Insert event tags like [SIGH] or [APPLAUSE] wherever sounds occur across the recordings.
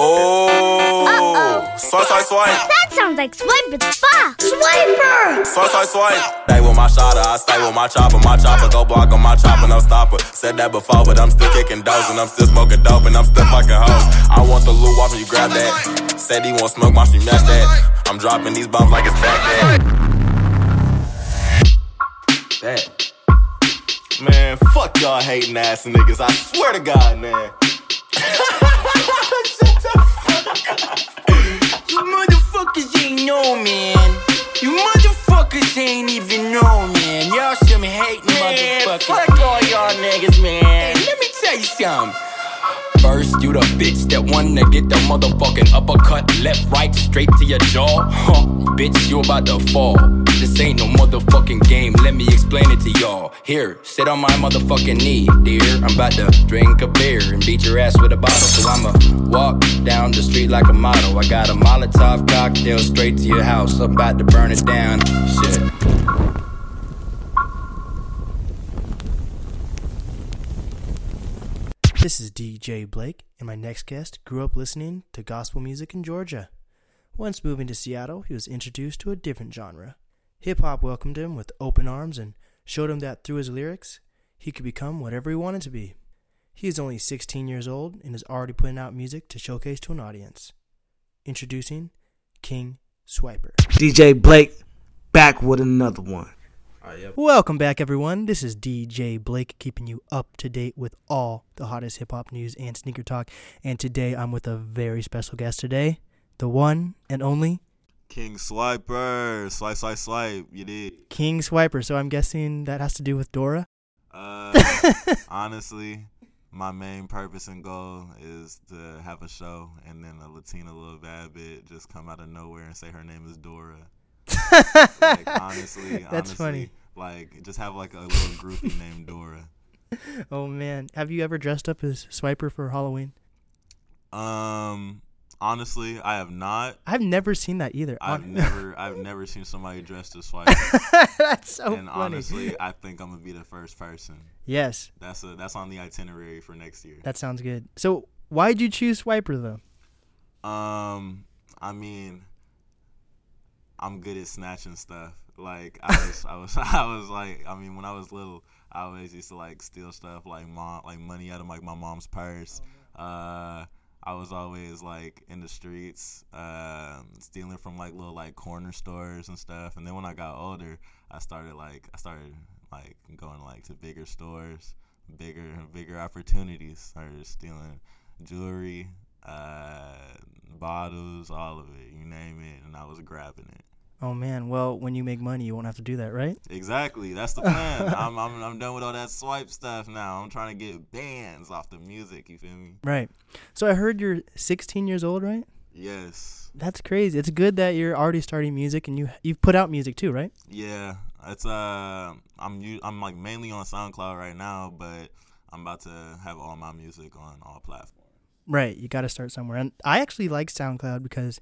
Oh, swipe, swipe, swipe. That sounds like swipe it's fuck. Swiper! Swipe, swipe, swipe. Stay with my shotter, I stay with my chopper. My chopper go block on my chopper, no stopper. Said that before, but I'm still kicking doors and I'm still smoking dope and I'm still fucking hoes. I want the loot off and you grab that. Said he want smoke, watch me match that. I'm dropping these bombs like it's back That. Man, fuck y'all hating ass niggas. I swear to God, man. [LAUGHS] You motherfuckers ain't know, man. You motherfuckers ain't even know, man. Y'all should be hating Man, motherfuckers. fuck all y'all niggas, man. Hey, let me tell you something. First, you the bitch that wanna get the motherfucking uppercut left, right, straight to your jaw. Huh, bitch, you about to fall. This ain't no motherfucking game. Let me explain it to y'all. Here, sit on my motherfucking knee, dear. I'm about to drink a beer and beat your ass with a bottle. So I'ma walk down the street like a model. I got a Molotov cocktail straight to your house. I'm about to burn it down. Shit. This is DJ Blake, and my next guest grew up listening to gospel music in Georgia. Once moving to Seattle, he was introduced to a different genre. Hip hop welcomed him with open arms and showed him that through his lyrics, he could become whatever he wanted to be. He is only 16 years old and is already putting out music to showcase to an audience. Introducing King Swiper. DJ Blake back with another one. Welcome back, everyone. This is DJ Blake, keeping you up to date with all the hottest hip hop news and sneaker talk. And today, I'm with a very special guest today, the one and only King Swiper. Swipe, swipe, swipe. You did. King Swiper. So I'm guessing that has to do with Dora. Uh, [LAUGHS] honestly, my main purpose and goal is to have a show and then a Latina little bad bitch just come out of nowhere and say her name is Dora. Like, [LAUGHS] honestly, That's honestly, funny. Like, just have like a little groupie named Dora. [LAUGHS] Oh man, have you ever dressed up as Swiper for Halloween? Um, honestly, I have not. I've never seen that either. I've never, I've [LAUGHS] never seen somebody dressed as Swiper. That's so funny. and funny. honestly, I think I'm gonna be the first person. yes, That's a that's on the itinerary for next year. that sounds good. So why'd you choose Swiper though? Um, I mean, I'm good at snatching stuff. Like I was, I was, [LAUGHS] I was like, I mean, when I was little, I always used to like steal stuff, like mom, like money out of like my mom's purse. Uh, I was always like in the streets, uh, stealing from like little like corner stores and stuff. And then when I got older, I started like, I started like going like to bigger stores, bigger, bigger opportunities. Started stealing jewelry, uh, bottles, all of it, you name it, and I was grabbing it. Oh man, well when you make money, you won't have to do that, right? Exactly, that's the plan. [LAUGHS] I'm, I'm I'm done with all that swipe stuff now. I'm trying to get bands off the music. You feel me? Right. So I heard you're 16 years old, right? Yes. That's crazy. It's good that you're already starting music and you you've put out music too, right? Yeah. It's uh, I'm I'm like mainly on SoundCloud right now, but I'm about to have all my music on all platforms. Right. You got to start somewhere. And I actually like SoundCloud because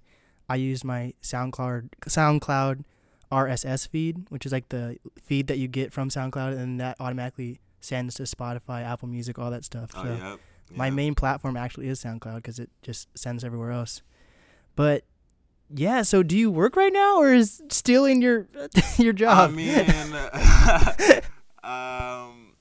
I use my SoundCloud SoundCloud RSS feed, which is like the feed that you get from SoundCloud, and that automatically sends to Spotify, Apple Music, all that stuff. Oh so yep. my yep. main platform actually is SoundCloud because it just sends everywhere else. But yeah, so do you work right now, or is stealing your [LAUGHS] your job? I mean, um, [LAUGHS]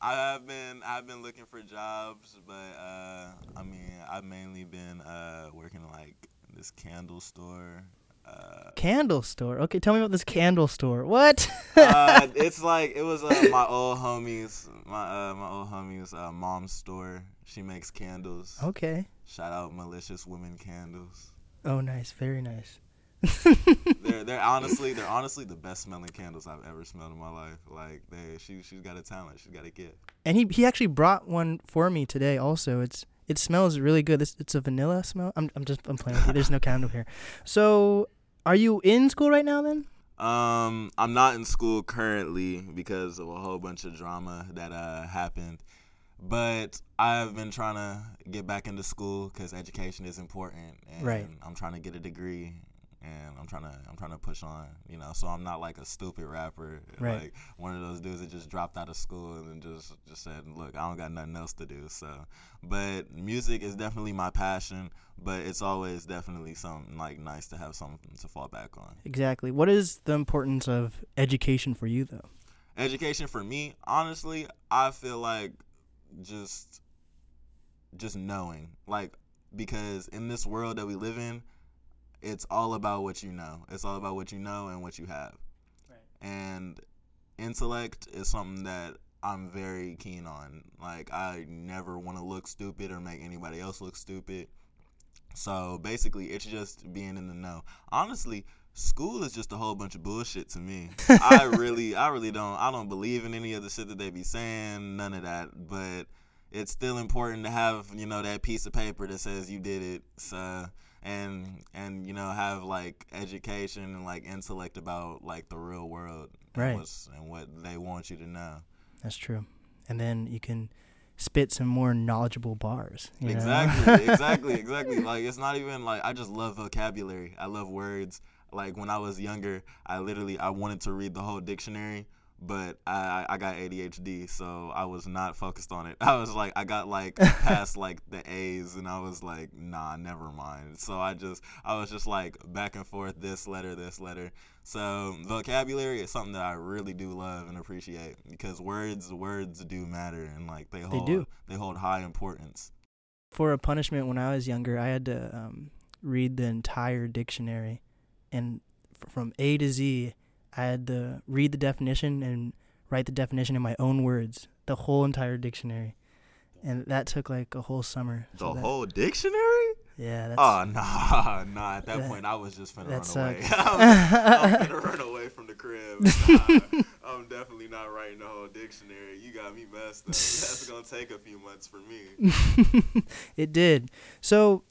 I have been I've been looking for jobs, but uh, I mean, I've mainly been uh working like this candle store. Uh, candle store. Okay, tell me about this candle store. What? uh, [LAUGHS] it's like it was uh, my old homies, my uh, my old homies' uh, mom's store. She makes candles. okay. Shout out Malicious Women Candles. Oh, nice. Very nice. They're they're honestly they're honestly the best smelling candles I've ever smelled in my life. Like they she she's got a talent. She's got a gift. And he he actually brought one for me today. Also, it's it smells really good. It's, it's a vanilla smell. I'm I'm just I'm playing with you. There's no candle here. So, are you in school right now then? Um, I'm not in school currently because of a whole bunch of drama that uh happened. But I've been trying to get back into school because education is important, and Right. I'm trying to get a degree and I'm trying to I'm trying to push on, you know. So I'm not like a stupid rapper, Right. like one of those dudes that just dropped out of school and then just just said, "Look, I don't got nothing else to do." So, but music is definitely my passion, but it's always definitely something like nice to have something to fall back on. Exactly. What is the importance of education for you, though? education for me honestly i feel like just just knowing like because in this world that we live in it's all about what you know it's all about what you know and what you have and intellect is something that i'm very keen on like i never want to look stupid or make anybody else look stupid so basically it's just being in the know honestly school is just a whole bunch of bullshit to me. [LAUGHS] I really, I really don't, I don't believe in any of the shit that they be saying, none of that. But it's still important to have, you know, that piece of paper that says you did it. So, and and you know, have like education and like intellect about like the real world, and Right. what's- and what they want you to know. That's true. And then you can spit some more knowledgeable bars. Exactly, [LAUGHS] exactly, exactly. Like it's not even like I just love vocabulary. I love words. Like when I was younger, I literally I wanted to read the whole dictionary, but I I got ADHD, so I was not focused on it. [LAUGHS] I was like I got like [LAUGHS] past like the A's, and I was like, nah, never mind. So I just I was just like back and forth, this letter, this letter. So vocabulary is something that I really do love and appreciate because words words do matter and like they hold do. they hold high importance. For a punishment when I was younger, I had to um, read the entire dictionary, and f- from A to Z, I had to read the definition and write the definition in my own words, the whole entire dictionary, and that took like a whole summer. The So that- whole dictionary? yeah, that's Oh nah, [LAUGHS] nah. At that That- point, I was just finna run away. [LAUGHS] sucks. I'm, I'm [LAUGHS] finna run away from the crib. Nah, I'm definitely not writing the whole dictionary. You got me messed up. That's gonna take a few months for me. it did. So,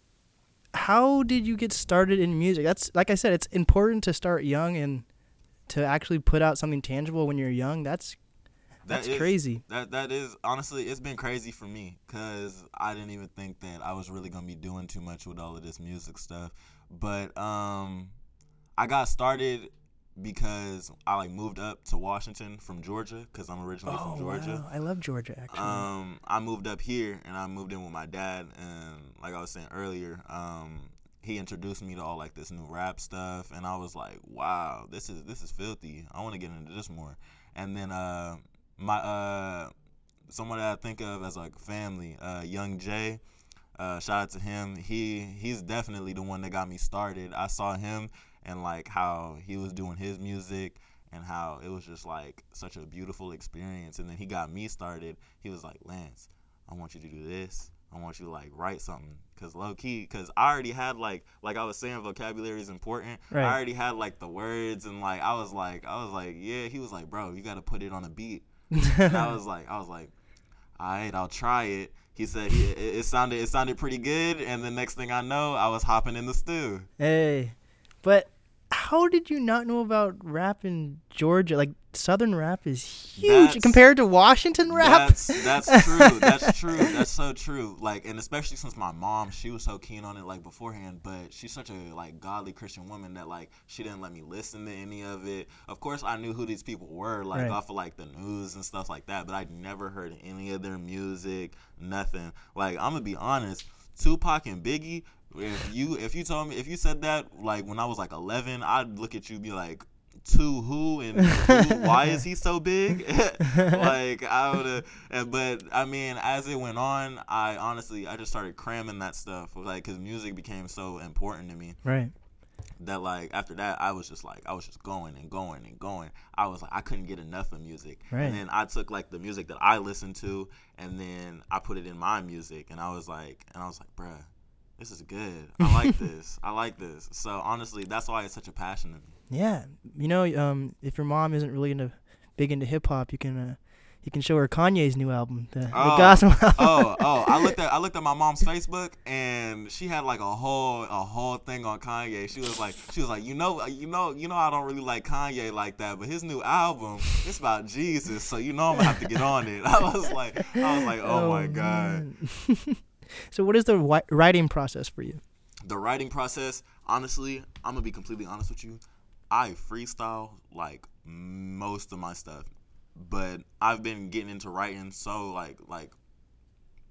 how did you get started in music? That's like I said, it's important to start young and to actually put out something tangible when you're young. That's That that's is- crazy. That that is honestly, it's been crazy for me because I didn't even think that I was really gonna be doing too much with all of this music stuff. But um, I got started because I like moved up to Washington from Georgia because I'm originally Oh from Georgia. wow, I love Georgia actually. Um, I moved up here and I moved in with my dad, and like I was saying earlier, um, he introduced me to all like this new rap stuff, and I was like, wow, this is this is filthy. I want to get into this more. And then uh, my uh, someone that I think of as like family, uh, Young Jay. Uh, shout out to him. He he's definitely the one that got me started. I saw him and like how he was doing his music and how it was just like such a beautiful experience. And then he got me started. He was like, Lance, I want you to do this. I want you to like write something. Cause low key, cause I already had like, like I was saying, vocabulary is important. Right. I already had like the words and like I was like, I was like, yeah. He was like, bro, you got to put it on a beat. and I [LAUGHS] was like, I was like, all right, I'll try it. He said he, it, it sounded it sounded pretty good, and the next thing I know, I was hopping in the stew. hey, but how did you not know about rap in Georgia? Like Southern rap is huge That's- compared to Washington rap. That's that's [LAUGHS] true. That's true. That's so true. Like, and especially since my mom, she was so keen on it like beforehand. But she's such a like godly Christian woman that like she didn't let me listen to any of it. Of course, I knew who these people were, like Right. off of like the news and stuff like that. But I'd never heard any of their music, nothing. Like, I'm gonna be honest, Tupac and Biggie. If you if you told me if you said that like when I was like 11, I'd look at you and be like. To who and who, why is he so big? [LAUGHS] like I would have, but I mean, as it went on, I honestly I just started cramming that stuff, like because music became so important to me right. that like after that I was just like I was just going and going and going. I was like I couldn't get enough of music, Right. and then I took like the music that I listened to, and then I put it in my music, and I was like, and I was like, bruh. This is good. I like [LAUGHS] this. I like this. So honestly, that's why it's such a passion to me. Yeah, you know, um, if your mom isn't really into big into hip hop, you can uh, you can show her Kanye's new album, the, the Oh, gospel [LAUGHS] album. oh, oh! I looked at I looked at my mom's Facebook and she had like a whole a whole thing on Kanye. She was like she was like you know you know you know I don't really like Kanye like that, but his new album it's about Jesus, so you know I'm gonna have to get on it. [LAUGHS] I was like I was like oh, my god. [LAUGHS] so, what is the writing process for you? the writing process, honestly, I'm gonna be completely honest with you. I freestyle like most of my stuff, but I've been getting into writing so like like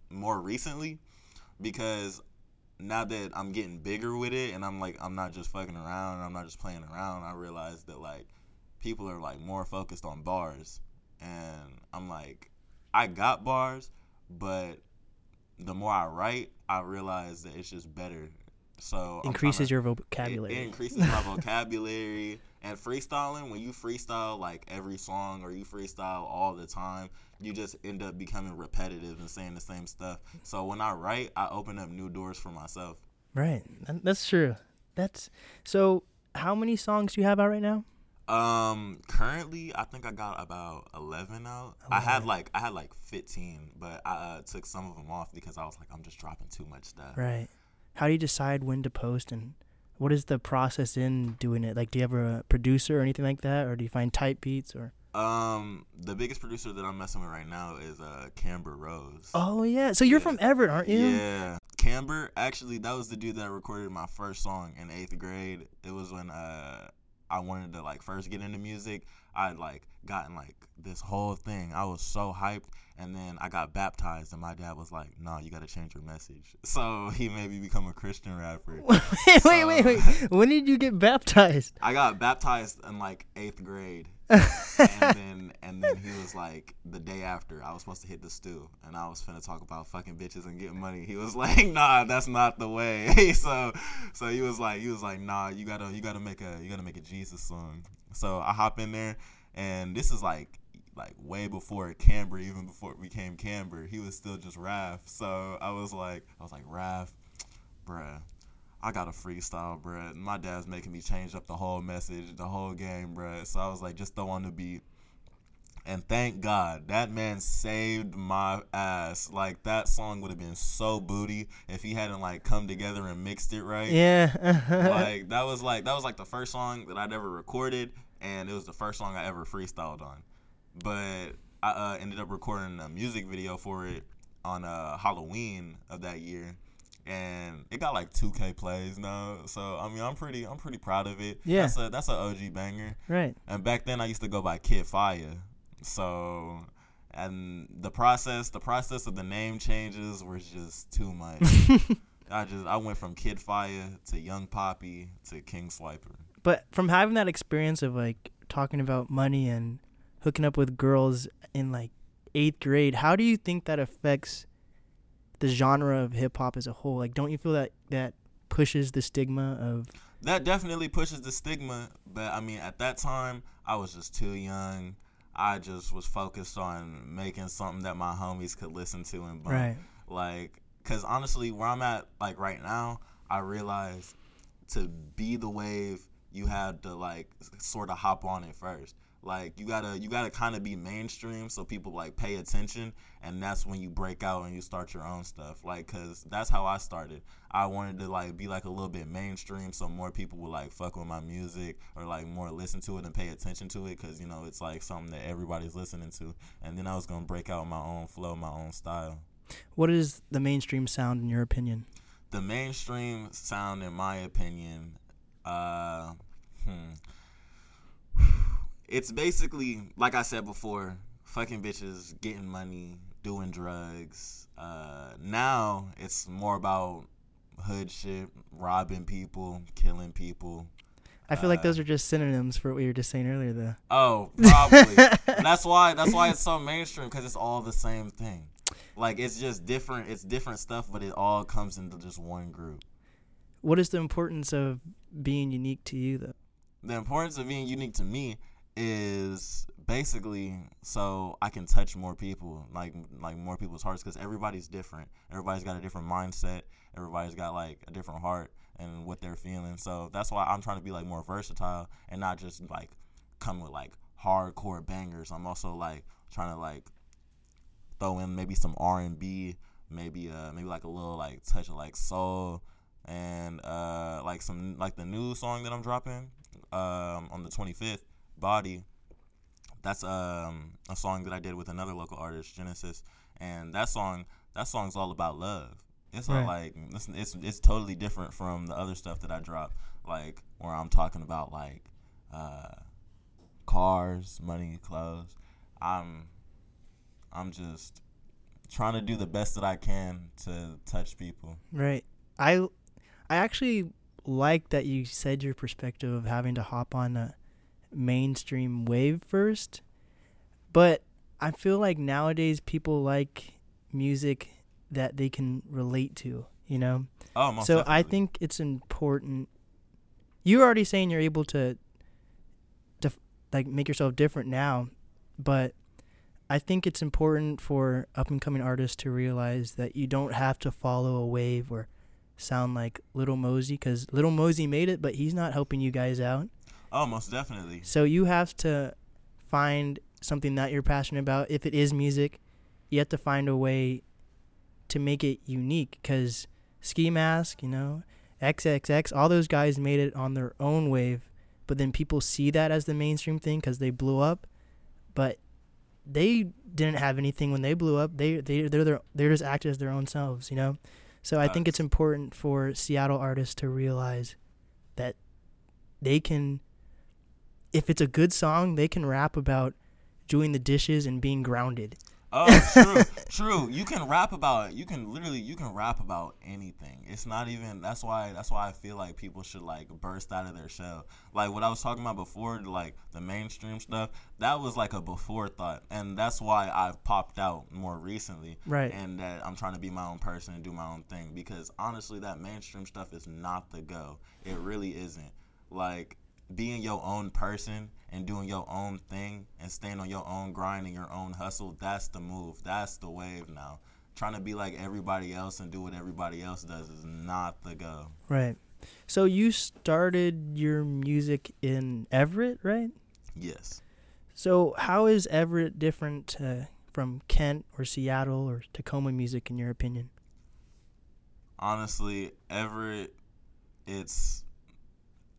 more recently because now that I'm getting bigger with it and I'm like I'm not just fucking around I'm not just playing around, I realize that like people are like more focused on bars and I'm like I got bars, but the more I write, I realize that it's just better. So Increases your vocabulary. it increases my vocabulary and freestyling. When you freestyle like every song or you freestyle all the time, you just end up becoming repetitive and saying the same stuff. So when I write, I open up new doors for myself. Right. That's true. That's so. How many songs do you have out right now? Um, currently, I think I got about eleven out. I had 11. like I had like fifteen, but I uh, took some of them off because I was like, I'm just dropping too much stuff. Right. How do you decide when to post and what is the process in doing it? Like, do you have a producer or anything like that, or do you find type beats or? Um, the biggest producer that I'm messing with right now is uh Camber Rose. Oh yeah. So you're Yeah. from Everett, aren't you? Yeah, Camber. Actually, that was the dude that recorded my first song in eighth grade. It was when uh I wanted to like first get into music. I'd like gotten like this whole thing. I was so hyped, and then I got baptized, and my dad was like, "No, you got to change your message." [LAUGHS] So he made me become a Christian rapper. [LAUGHS] wait, wait, wait, wait. [LAUGHS] When did you get baptized? I got baptized in like eighth grade. and then and then he was like the day after I was supposed to hit the stew and I was finna talk about fucking bitches and getting money. He was like, nah, that's not the way. so so he was like he was like, nah, you gotta you gotta make a you gotta make a Jesus song. So I hop in there and this is like like way before Camber, even before it became Camber. He was still just Raph. So I was like I was like, Raph, bruh. I got a freestyle, bruh. My dad's making me change up the whole message, the whole game, bruh. So I was like, just throw on the beat. And thank God that man saved my ass. Like that song would have been so booty if he hadn't like come together and mixed it right. Yeah. [LAUGHS] Like that was like that was like the first song that I'd ever recorded, and it was the first song I ever freestyled on. But I uh, ended up recording a music video for it on uh, Halloween of that year, and it got like 2K plays now. So I mean, I'm pretty I'm pretty proud of it. Yeah. that's a that's an OG banger. right. And back then I used to go by Kid Fire. So and the process the process of the name changes was just too much. [LAUGHS] I just I went from Kid Fire to Young Poppy to King Swiper. But from having that experience of like talking about money and hooking up with girls in like eighth grade, how do you think that affects the genre of hip hop as a whole? Like, don't you feel that that pushes the stigma of That definitely pushes the stigma, but I mean at that time I was just too young. I just was focused on making something that my homies could listen to and bump. right? Like, cause honestly, where I'm at, like right now, I realize to be the wave, you had to like sort of hop on it first. Like you gotta, you gotta kind of be mainstream so people like pay attention, and that's when you break out and you start your own stuff. Like, cause that's how I started. I wanted to like be like a little bit mainstream so more people would like fuck with my music or like more listen to it and pay attention to it, cause you know it's like something that everybody's listening to. And then I was gonna break out my own flow, my own style. What is the mainstream sound in your opinion? the mainstream sound, in my opinion, uh, hmm, it's basically like I said before, fucking bitches, getting money, doing drugs. Uh, now it's more about hood shit, robbing people, killing people. I feel like Uh, those are just synonyms for what we were just saying earlier, though. Oh, probably. [LAUGHS] that's why. That's why it's so mainstream because it's all the same thing. Like it's just different. It's different stuff, but it all comes into just one group. What is the importance of being unique to you, though? the importance of being unique to me is basically so I can touch more people, like like more people's hearts, because everybody's different. Everybody's got a different mindset. Everybody's got like a different heart and what they're feeling. So that's why I'm trying to be like more versatile and not just like come with like hardcore bangers. I'm also like trying to like throw in maybe some R and B, maybe uh maybe like a little like touch of like soul and uh like some like the new song that I'm dropping um on the 25th, Body. That's um a song that I did with another local artist, Genesis, and that song that song's all about love. It's Right. not like it's, it's it's totally different from the other stuff that I drop, like where I'm talking about like uh, cars, money, clothes. I'm I'm just trying to do the best that I can to touch people. Right. I I actually like that you said your perspective of having to hop on a mainstream wave first. But I feel like nowadays people like music that they can relate to, you know? Oh, most so I think it's important. You're already saying you're able to, to like make yourself different now, but I think it's important for up and coming artists to realize that you don't have to follow a wave or sound like Lil Mosey because Lil Mosey made it, but he's not helping you guys out. Oh, most definitely. So you have to find something that you're passionate about. If it is music, you have to find a way to make it unique because Ski Mask, you know, XXX, all those guys made it on their own wave, but then people see that as the mainstream thing because they blew up, but they didn't have anything when they blew up. They they they're their, they're just acted as their own selves, you know. So I think it's important for Seattle artists to realize that they can if it's a good song, they can rap about doing the dishes and being grounded. Oh, true, [LAUGHS] true. You can rap about. You can literally. You can rap about anything. It's not even. That's why. That's why I feel like people should like burst out of their shell. Like what I was talking about before, like the mainstream stuff. That was like a before thought, and that's why I've popped out more recently. Right. And that I'm trying to be my own person and do my own thing because honestly, that mainstream stuff is not the go. It really isn't. Like being your own person and doing your own thing and staying on your own grind and your own hustle, that's the move. That's the wave now. Trying to be like everybody else and do what everybody else does is not the go. Right. So you started your music in Everett, right? Yes. So how is Everett different uh, from Kent or Seattle or Tacoma music in your opinion? Honestly, Everett, it's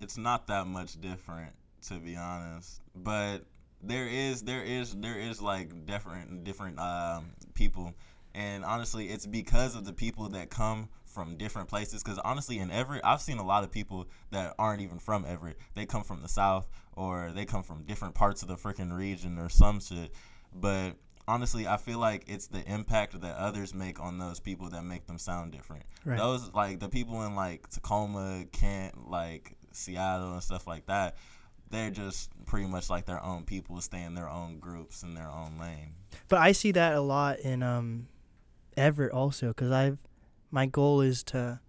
it's not that much different to be honest. But there is there is there is like different different um, people, and honestly, it's because of the people that come from different places. Because honestly, in Everett, I've seen a lot of people that aren't even from Everett. They come from the South or they come from different parts of the freaking region or some shit. But honestly, I feel like it's the impact that others make on those people that make them sound different. Right. Those like the people in like Tacoma, Kent, like Seattle and stuff like that. They're just pretty much like their own people, stay in their own groups in their own lane. But I see that a lot in um, Everett also because I've my goal is to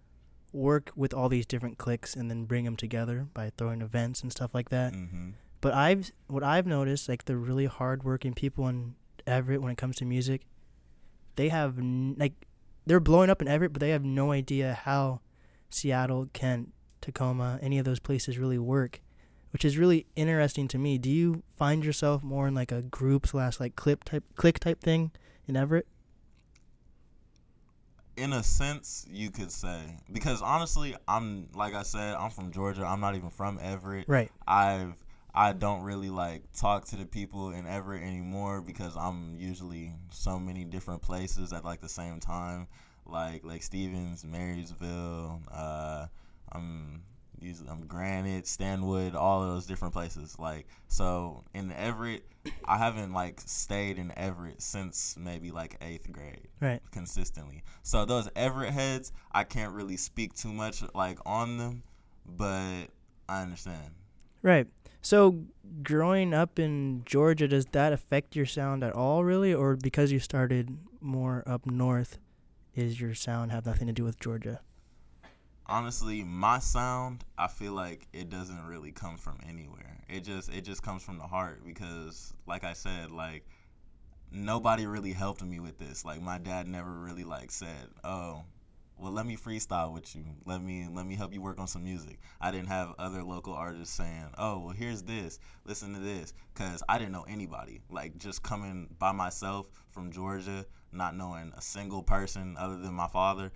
work with all these different cliques and then bring them together by throwing events and stuff like that. hmm But I've what I've noticed like the really hardworking people in Everett when it comes to music, they have n- like they're blowing up in Everett, but they have no idea how Seattle, Kent, Tacoma, any of those places really work, which is really interesting to me. Do you find yourself more in like a group slash like clip type click type thing in Everett? in a sense you could say because honestly i'm like i said i'm from georgia i'm not even from everett Right. i've i don't really like talk to the people in everett anymore because i'm usually so many different places at like the same time like lake stevens marysville uh i'm i'm granite stanwood all of those different places like so in everett i haven't like stayed in everett since maybe like eighth grade Right. consistently. So those Everett heads, I can't really speak too much like on them, but I understand. Right. So growing up in Georgia, does that affect your sound at all, really, or because you started more up north, is your sound have nothing to do with Georgia? Honestly, my sound, I feel like it doesn't really come from anywhere. It just it just comes from the heart because like I said, like nobody really helped me with this. Like my dad never really like said, "Oh, well let me freestyle with you. Let me let me help you work on some music." I didn't have other local artists saying, "Oh, well here's this. Listen to this." Cuz I didn't know anybody. Like just coming by myself from Georgia, not knowing a single person other than my father.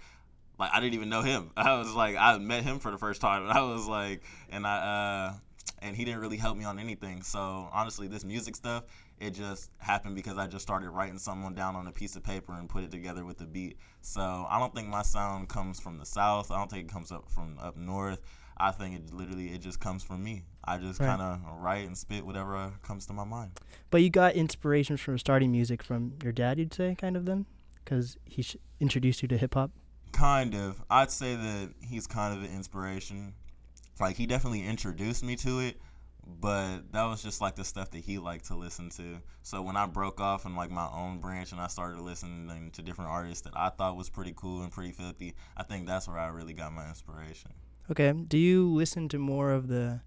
Like I didn't even know him. [LAUGHS] I was like I met him for the first time and I was like and I uh and he didn't really help me on anything. So honestly, this music stuff, it just happened because I just started writing someone down on a piece of paper and put it together with the beat. So I don't think my sound comes from the south. I don't think it comes up from up north. I think it literally it just comes from me. I just Right. kind of write and spit whatever comes to my mind. But you got inspirations from starting music from your dad, you'd say, kind of then, because he sh- introduced you to hip hop. Kind of. I'd say that he's kind of an inspiration. Like he definitely introduced me to it, but that was just like the stuff that he liked to listen to. So when I broke off in like my own branch and I started listening to different artists that I thought was pretty cool and pretty filthy, I think that's where I really got my inspiration. Okay. Do you listen to more of the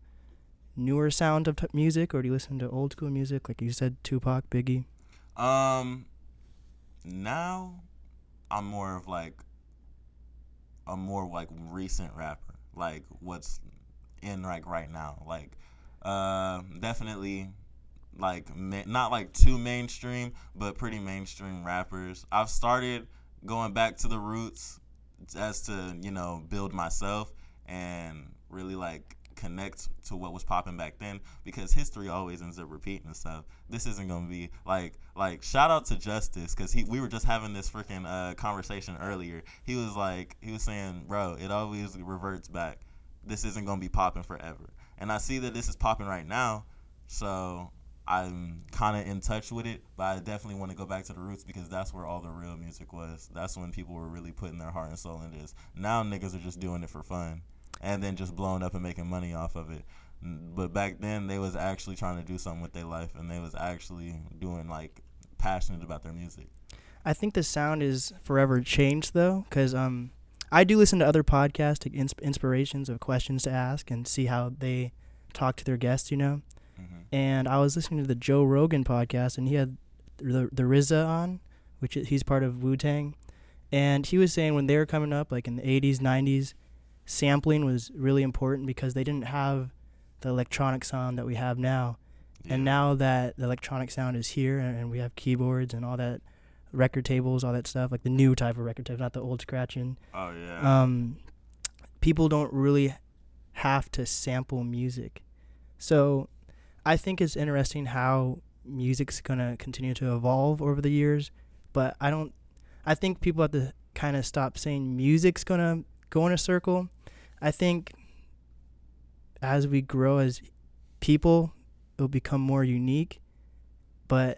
newer sound of t- music, or do you listen to old school music, like you said, Tupac, Biggie? Um, now I'm more of like a more like recent rapper, like what's in like right now. Like, uh, definitely like ma- not like too mainstream, but pretty mainstream rappers. I've started going back to the roots as to you know build myself and really like connect to what was popping back then because history always ends up repeating itself. This isn't gonna be like like shout out to Justice because he we were just having this freaking uh, conversation earlier. He was like he was saying, bro, it always reverts back. This isn't gonna be popping forever, and I see that this is popping right now, so. I'm kind of in touch with it, but I definitely want to go back to the roots because that's where all the real music was. That's when people were really putting their heart and soul into this. Now niggas are just doing it for fun and then just blowing up and making money off of it. But back then they was actually trying to do something with their life and they was actually doing like passionate about their music. I think the sound is forever changed though, because um, I do listen to other podcasts to insp- inspirations of questions to ask and see how they talk to their guests. You know, hmm and I was listening to the Joe Rogan podcast, and he had the the RZA on, which is, he's part of Wu Tang, and he was saying when they were coming up, like in the '80s, '90s, sampling was really important because they didn't have the electronic sound that we have now. And now that the electronic sound is here and, and we have keyboards and all that record tables, all that stuff, like the new type of record tables, not the old scratching, Oh yeah. um, people don't really have to sample music. So I think it's interesting how music's going to continue to evolve over the years, but I don't, I think people have to kind of stop saying music's going to go in a circle. I think as we grow as people, it'll become more unique, but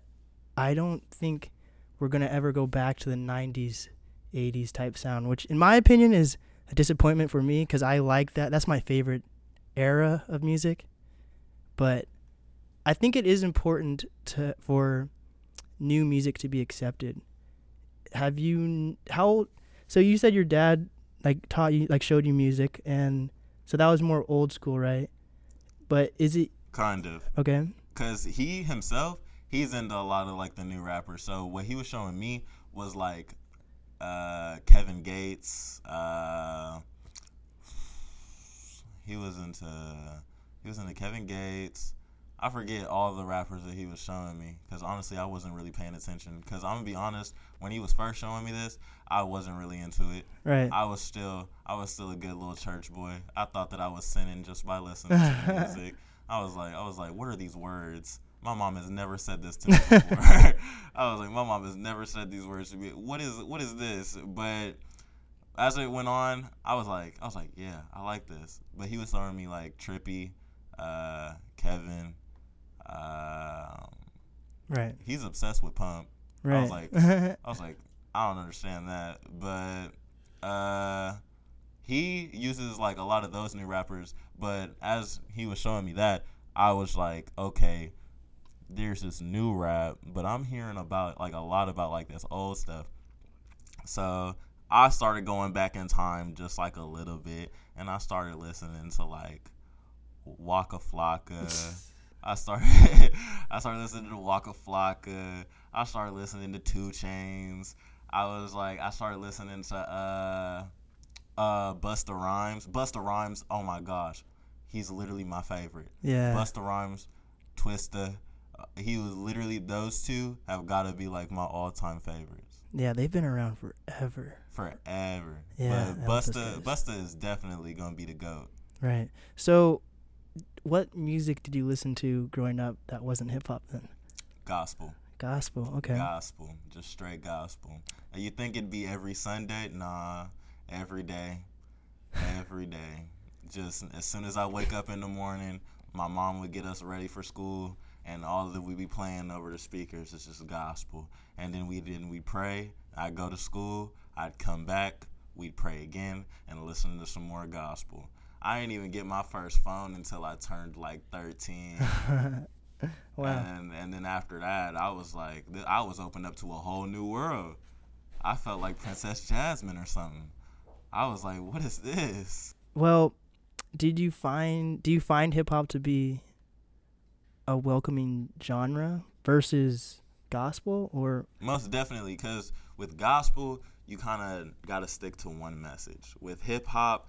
I don't think we're going to ever go back to the 90s, 80s type sound, which in my opinion is a disappointment for me because I like that. That's my favorite era of music. But I think it is important to for new music to be accepted. Have you how so you said your dad like taught you like showed you music and so that was more old school, right? But is it kind of. okay? Cause he himself, he's into a lot of like the new rappers. So what he was showing me was like uh, Kevin Gates. Uh, he was into he was into Kevin Gates. I forget all the rappers that he was showing me because honestly, I wasn't really paying attention. Because I'm gonna be honest, when he was first showing me this, I wasn't really into it. Right. I was still I was still a good little church boy. I thought that I was sinning just by listening to the [LAUGHS] music. I was like I was like, what are these words? My mom has never said this to me [LAUGHS] before. [LAUGHS] I was like, my mom has never said these words to me. What is what is this? But as it went on, I was like, I was like, yeah, I like this. But he was throwing me like Trippie, uh, Kevin. Um, right. he's obsessed with Pump. Right. I was like, [LAUGHS] I was like, I don't understand that, but uh, he uses like a lot of those new rappers. But as he was showing me that, I was like, okay, there's this new rap, but I'm hearing about like a lot about like this old stuff. So I started going back in time just like a little bit, and I started listening to like Waka Flocka. [LAUGHS] I started [LAUGHS] I started listening to Waka Flocka. I started listening to 2 Chainz. I was like I started listening to uh uh Busta Rhymes. Busta Rhymes, oh my gosh. He's literally my favorite. yeah. Busta Rhymes, Twista. Uh, he was literally those two have got to be like my all-time favorites Yeah, they've been around forever. forever. Yeah, but Busta. Busta is definitely going to be the goat. Right. So, what music did you listen to growing up that wasn't hip hop then? Gospel. Gospel. Okay. Gospel. Just straight gospel. And you think it'd be every Sunday? Nah. Every day. Every day. Just as soon as I wake up in the morning, my mom would get us ready for school and all that we would be playing over the speakers is just gospel. And then we then we pray. I'd go to school, I'd come back, we'd pray again and listen to some more gospel. I didn't even get my first phone until I turned like 13. [LAUGHS] Wow. And and then after that, I was like, I was opened up to a whole new world. I felt like Princess Jasmine or something. I was like, what is this? Well, did you find do you find hip hop to be a welcoming genre versus gospel or Most definitely, because with gospel, you kind of got to stick to one message. With hip hop,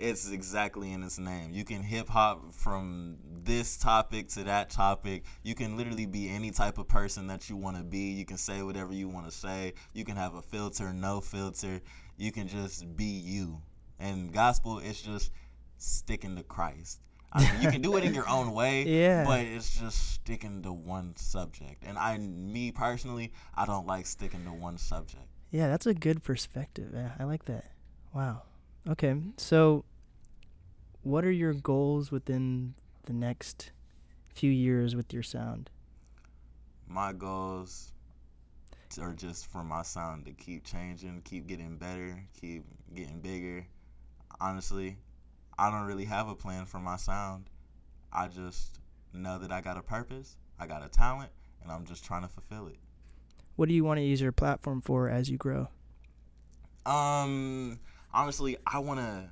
it's exactly in its name. You can hip hop from this topic to that topic. You can literally be any type of person that you want to be. You can say whatever you want to say. You can have a filter, no filter. You can just be you. And gospel, it's just sticking to Christ. I mean, you can do it in your own way, [LAUGHS] Yeah. but it's just sticking to one subject. And I, me personally, I don't like sticking to one subject. Yeah, that's a good perspective. Yeah, I like that. Wow. Okay. So what are your goals within the next few years with your sound? my goals are just for my sound to keep changing, keep getting better, keep getting bigger. Honestly, I don't really have a plan for my sound. I just know that I got a purpose, I got a talent, and I'm just trying to fulfill it. What do you want to use your platform for as you grow? Um, honestly, I wanna.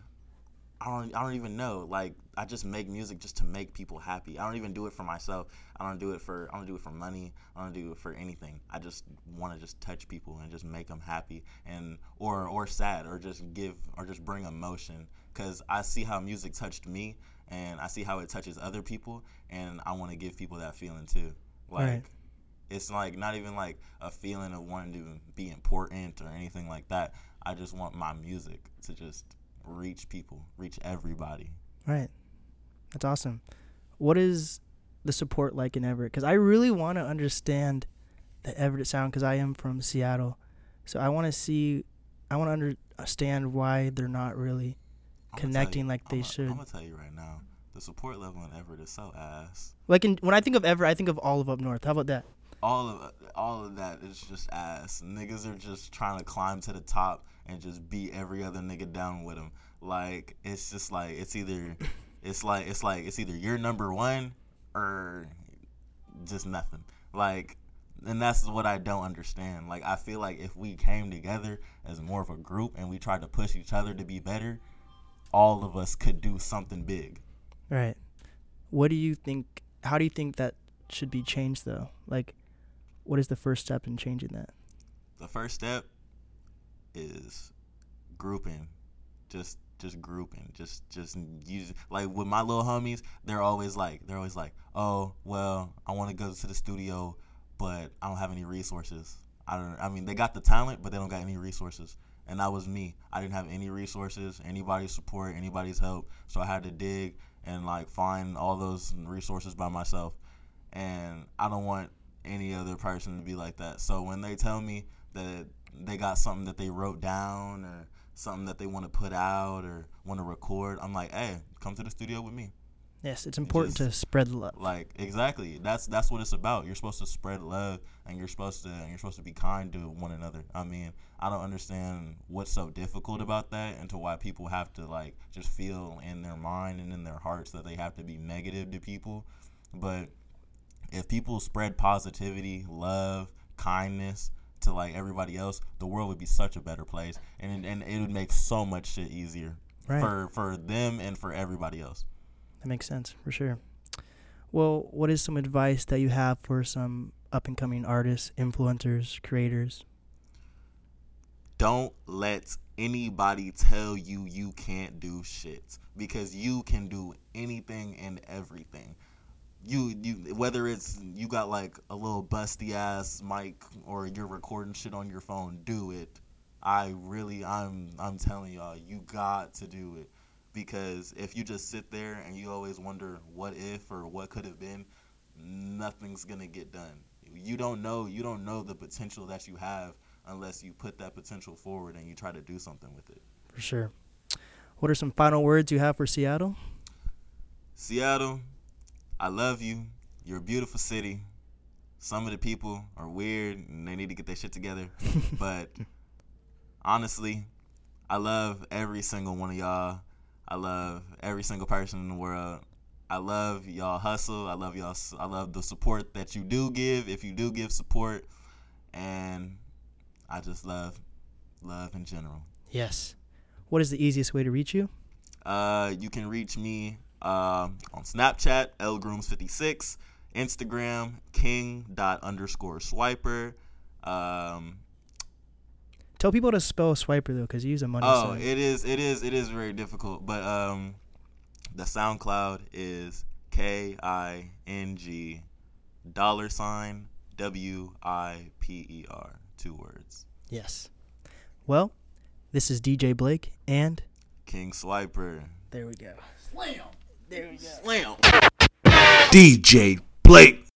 I don't. I don't even know. Like, I just make music just to make people happy. I don't even do it for myself. I don't do it for. I don't do it for money. I don't do it for anything. I just want to just touch people and just make them happy and or or sad or just give or just bring emotion. Cause I see how music touched me and I see how it touches other people and I want to give people that feeling too. Like. Right. It's like not even like a feeling of wanting to be important or anything like that. I just want my music to just reach people, reach everybody. Right. That's awesome. What is the support like in Everett? Because I really want to understand the Everett sound because I am from Seattle. So I want to see, I want to understand why they're not really connecting you- like they I'ma- should. I'm gonna tell you right now, the support level in Everett is so ass. Like in, when I think of Everett, I think of all of up north. How about that? All of all of that is just ass. Niggas are just trying to climb to the top and just beat every other nigga down with them. Like it's just like it's either [LAUGHS] it's like it's like it's either you're number one or just nothing. Like and that's what I don't understand. Like I feel like if we came together as more of a group and we tried to push each other to be better, all of us could do something big. Right. What do you think? How do you think that should be changed though? Like, what is the first step in changing that? the first step is grouping. Just just grouping. Just just use like with my little homies they're always like they're always like oh well i want to go to the studio but i don't have any resources. I don't i mean they got the talent but they don't got any resources. And that was me. I didn't have any resources anybody's support anybody's help. So i had to dig and like find all those resources by myself. And i don't want any other person to be like that. So when they tell me that they got something that they wrote down or something that they want to put out or want to record i'm like hey come to the studio with me. Yes, it's important to spread love. like exactly. That's that's what it's about. You're supposed to spread love and you're supposed to and you're supposed to be kind to one another. I mean i don't understand what's so difficult about that and to why people have to like just feel in their mind and in their hearts that they have to be negative to people. But if people spread positivity love kindness to like everybody else the world would be such a better place and and it would make so much shit easier Right. for for them and for everybody else That makes sense for sure. Well, what is some advice that you have for some up and coming artists, influencers, creators? don't let anybody tell you you can't do shit because you can do anything and everything you you whether it's you got like a little busty ass mic or you're recording shit on your phone do it i really i'm i'm telling y'all you got to do it because if you just sit there and you always wonder what if or what could have been nothing's gonna get done you don't know you don't know the potential that you have unless you put that potential forward and you try to do something with it. For sure. What are some final words you have for Seattle? Seattle, I love you. You're a beautiful city. Some of the people are weird and they need to get their shit together. [LAUGHS] but honestly, I love every single one of y'all. I love every single person in the world. I love y'all hustle. I love y'all. I love the support that you do give. If you do give support, and I just love love in general. Yes. What is the easiest way to reach you? Uh, you can reach me uh, on Snapchat, lgrooms56, Instagram, king dot underscore swiper. Um, Tell people to spell swiper though, because you use a money oh, sign. it is, it is, it is very difficult. But um, the SoundCloud is K I N G dollar sign W I P E R. Two words. Yes. Well, this is DJ Blake, and King Swiper. there we go. DJ Blake.